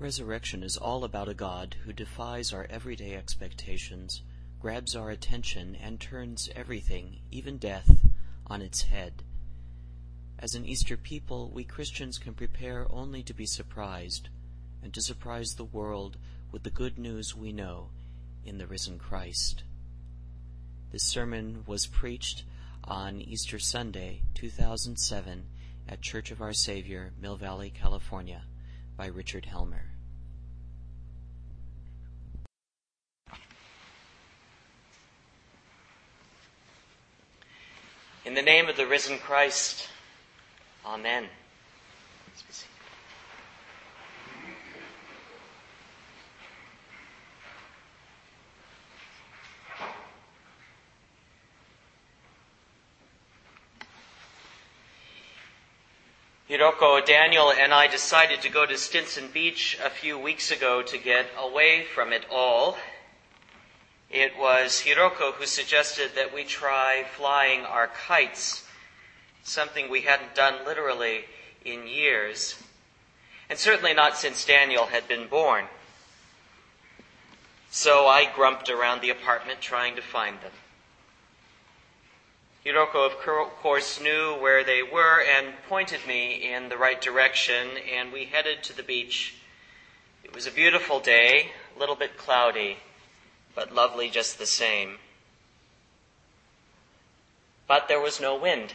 Resurrection is all about a God who defies our everyday expectations, grabs our attention, and turns everything, even death, on its head. As an Easter people, we Christians can prepare only to be surprised, and to surprise the world with the good news we know in the risen Christ. This sermon was preached on Easter Sunday, 2007, at Church of Our Savior, Mill Valley, California, by Richard Helmer. In the name of the risen Christ, Amen. Hiroko, Daniel, and I decided to go to Stinson Beach a few weeks ago to get away from it all. It was Hiroko who suggested that we try flying our kites, something we hadn't done literally in years, and certainly not since Daniel had been born. So I grumped around the apartment trying to find them. Hiroko, of course, knew where they were and pointed me in the right direction, and we headed to the beach. It was a beautiful day, a little bit cloudy but lovely just the same. But there was no wind.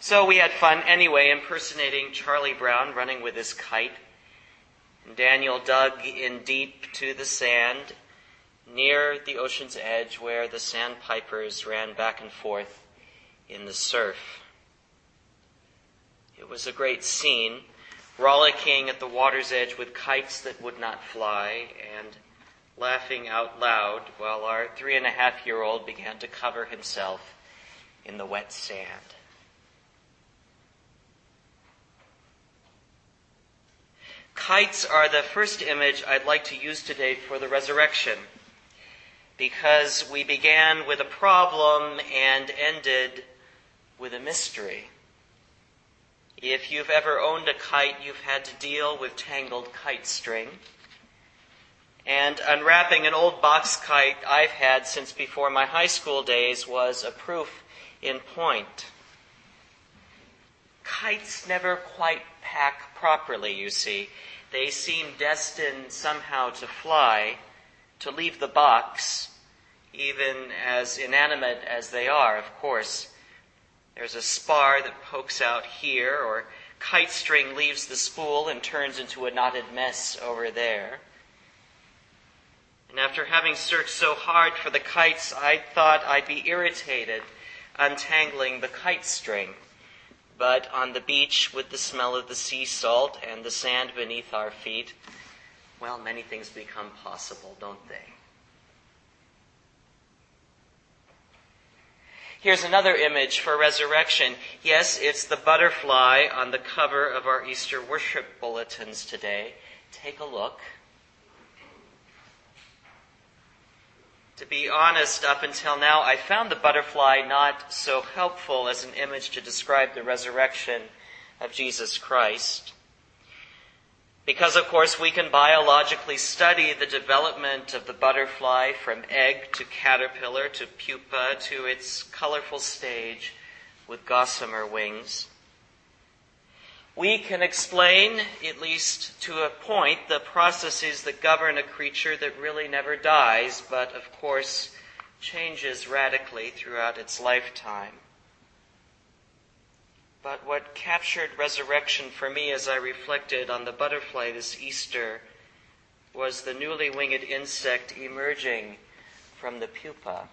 So we had fun anyway, impersonating Charlie Brown running with his kite. Daniel dug in deep to the sand near the ocean's edge where the sandpipers ran back and forth in the surf. It was a great scene, rollicking at the water's edge with kites that would not fly and laughing out loud while our three and a half year old began to cover himself in the wet sand. Kites are the first image I'd like to use today for the resurrection because we began with a problem and ended with a mystery. If you've ever owned a kite, you've had to deal with tangled kite string and unwrapping an old box kite I've had since before my high school days was a proof in point. Kites never quite pack properly, you see. They seem destined somehow to fly, to leave the box, even as inanimate as they are, of course. There's a spar that pokes out here, or kite string leaves the spool and turns into a knotted mess over there. And after having searched so hard for the kites, I thought I'd be irritated untangling the kite string. But on the beach with the smell of the sea salt and the sand beneath our feet, well, many things become possible, don't they? Here's another image for resurrection. Yes, it's the butterfly on the cover of our Easter worship bulletins today. Take a look. To be honest, up until now, I found the butterfly not so helpful as an image to describe the resurrection of Jesus Christ. Because, of course, we can biologically study the development of the butterfly from egg to caterpillar to pupa to its colorful stage with gossamer wings. We can explain, at least to a point, the processes that govern a creature that really never dies, but of course changes radically throughout its lifetime. But what captured resurrection for me as I reflected on the butterfly this Easter was the newly winged insect emerging from the pupa.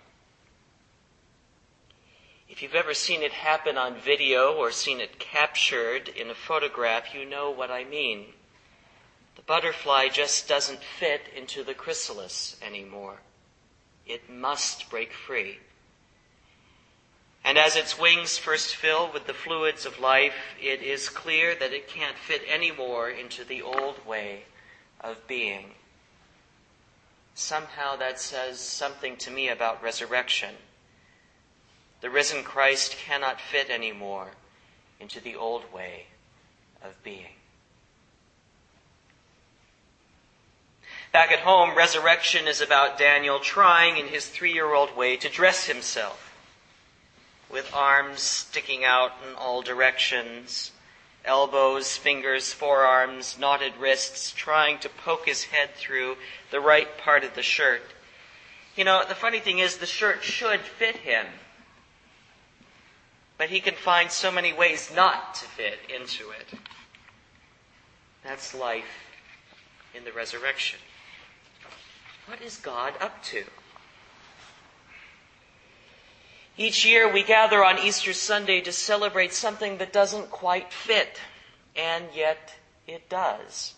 If you've ever seen it happen on video or seen it captured in a photograph, you know what I mean. The butterfly just doesn't fit into the chrysalis anymore. It must break free. And as its wings first fill with the fluids of life, it is clear that it can't fit anymore into the old way of being. Somehow that says something to me about resurrection. The risen Christ cannot fit anymore into the old way of being. Back at home, resurrection is about Daniel trying in his three year old way to dress himself with arms sticking out in all directions, elbows, fingers, forearms, knotted wrists, trying to poke his head through the right part of the shirt. You know, the funny thing is the shirt should fit him. But he can find so many ways not to fit into it. That's life in the resurrection. What is God up to? Each year we gather on Easter Sunday to celebrate something that doesn't quite fit, and yet it does.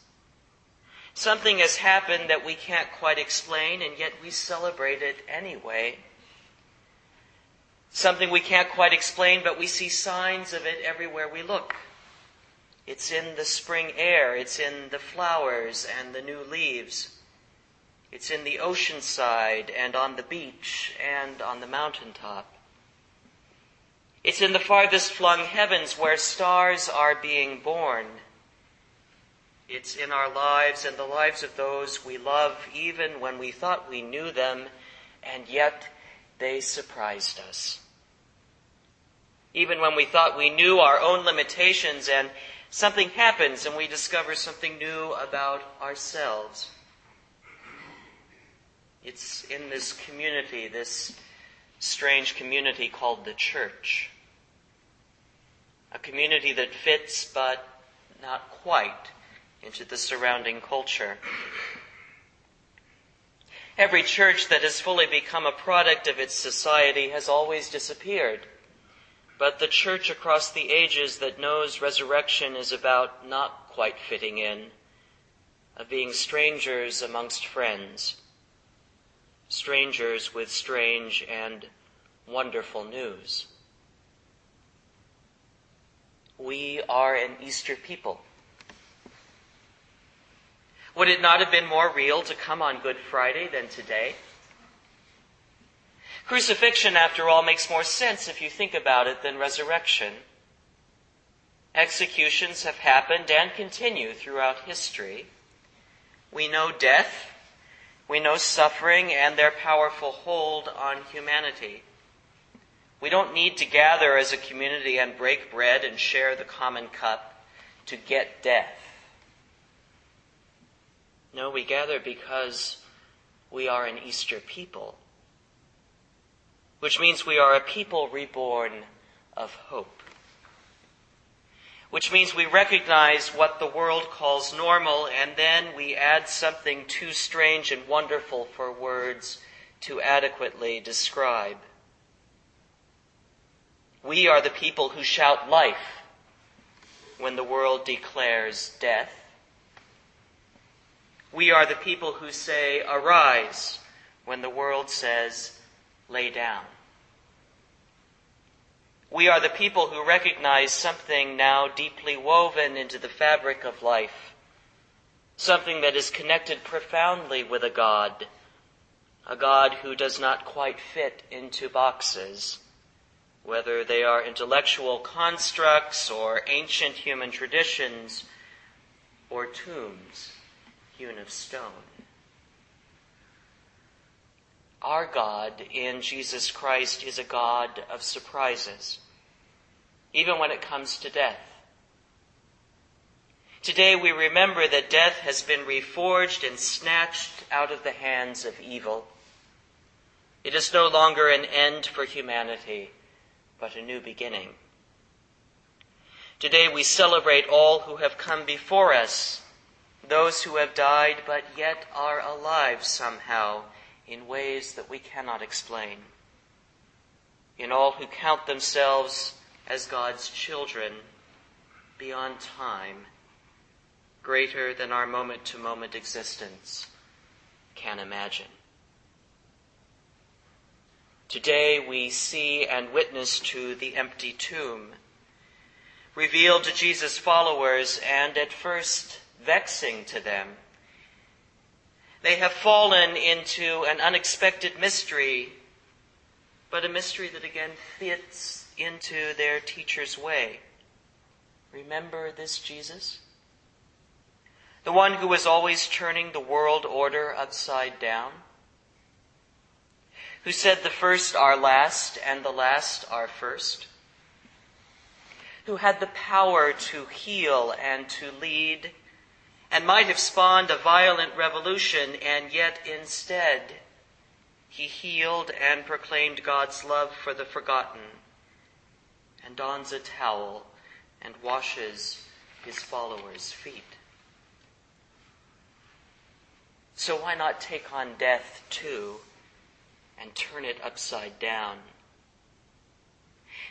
Something has happened that we can't quite explain, and yet we celebrate it anyway. Something we can't quite explain, but we see signs of it everywhere we look. It's in the spring air, it's in the flowers and the new leaves. It's in the ocean side and on the beach and on the mountaintop. It's in the farthest flung heavens where stars are being born. It's in our lives and the lives of those we love, even when we thought we knew them, and yet they surprised us. Even when we thought we knew our own limitations and something happens and we discover something new about ourselves. It's in this community, this strange community called the church. A community that fits but not quite into the surrounding culture. Every church that has fully become a product of its society has always disappeared. But the church across the ages that knows resurrection is about not quite fitting in, of being strangers amongst friends, strangers with strange and wonderful news. We are an Easter people. Would it not have been more real to come on Good Friday than today? Crucifixion, after all, makes more sense if you think about it than resurrection. Executions have happened and continue throughout history. We know death, we know suffering and their powerful hold on humanity. We don't need to gather as a community and break bread and share the common cup to get death. No, we gather because we are an Easter people which means we are a people reborn of hope. Which means we recognize what the world calls normal and then we add something too strange and wonderful for words to adequately describe. We are the people who shout life when the world declares death. We are the people who say arise when the world says lay down. We are the people who recognize something now deeply woven into the fabric of life, something that is connected profoundly with a God, a God who does not quite fit into boxes, whether they are intellectual constructs or ancient human traditions or tombs hewn of stone. Our God in Jesus Christ is a God of surprises even when it comes to death. Today we remember that death has been reforged and snatched out of the hands of evil. It is no longer an end for humanity, but a new beginning. Today we celebrate all who have come before us, those who have died but yet are alive somehow in ways that we cannot explain. In all who count themselves as God's children beyond time, greater than our moment to moment existence can imagine. Today we see and witness to the empty tomb, revealed to Jesus' followers and at first vexing to them. They have fallen into an unexpected mystery, but a mystery that again fits into their teacher's way. Remember this Jesus? The one who was always turning the world order upside down? Who said the first are last and the last are first? Who had the power to heal and to lead and might have spawned a violent revolution and yet instead he healed and proclaimed God's love for the forgotten and dons a towel and washes his followers' feet. So why not take on death too and turn it upside down?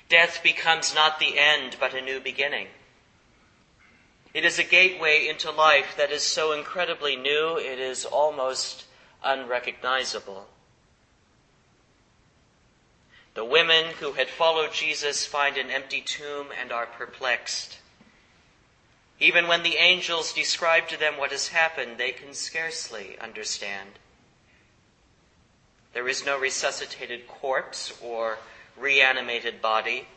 Death becomes not the end, but a new beginning. It is a gateway into life that is so incredibly new, it is almost unrecognizable. The women who had followed Jesus find an empty tomb and are perplexed. Even when the angels describe to them what has happened, they can scarcely understand. There is no resuscitated corpse or reanimated body.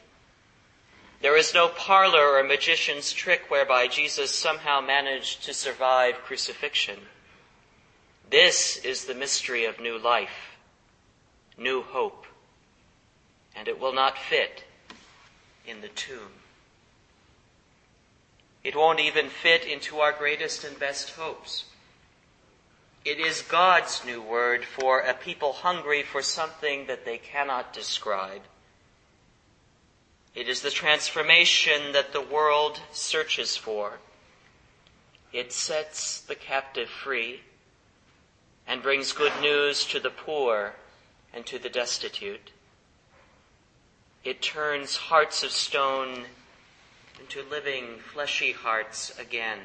There is no parlor or magician's trick whereby Jesus somehow managed to survive crucifixion. This is the mystery of new life, new hope, and it will not fit in the tomb. It won't even fit into our greatest and best hopes. It is God's new word for a people hungry for something that they cannot describe. It is the transformation that the world searches for. It sets the captive free and brings good news to the poor and to the destitute. It turns hearts of stone into living, fleshy hearts again.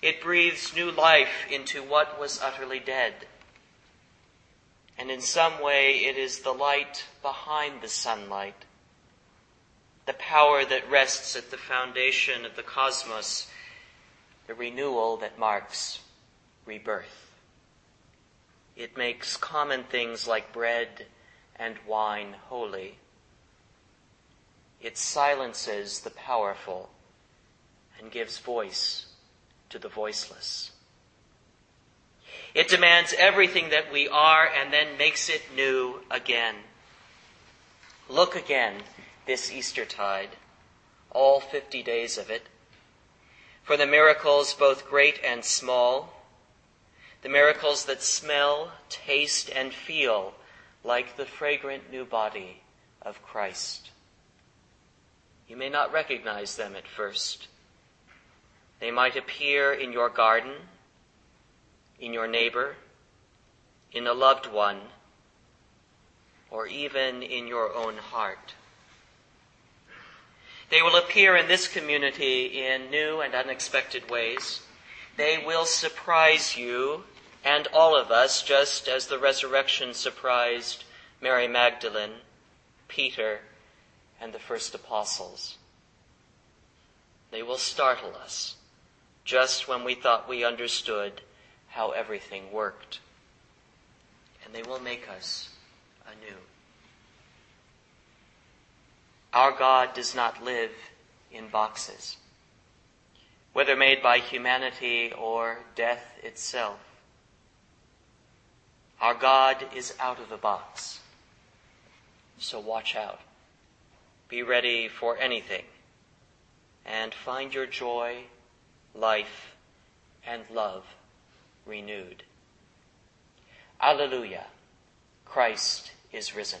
It breathes new life into what was utterly dead. And in some way, it is the light behind the sunlight, the power that rests at the foundation of the cosmos, the renewal that marks rebirth. It makes common things like bread and wine holy. It silences the powerful and gives voice to the voiceless. It demands everything that we are and then makes it new again. Look again this Eastertide, all 50 days of it, for the miracles both great and small, the miracles that smell, taste, and feel like the fragrant new body of Christ. You may not recognize them at first. They might appear in your garden, in your neighbor, in a loved one, or even in your own heart. They will appear in this community in new and unexpected ways. They will surprise you and all of us just as the resurrection surprised Mary Magdalene, Peter, and the first apostles. They will startle us just when we thought we understood how everything worked. And they will make us anew. Our God does not live in boxes, whether made by humanity or death itself. Our God is out of the box. So watch out. Be ready for anything and find your joy, life, and love renewed. Alleluia. Christ is risen.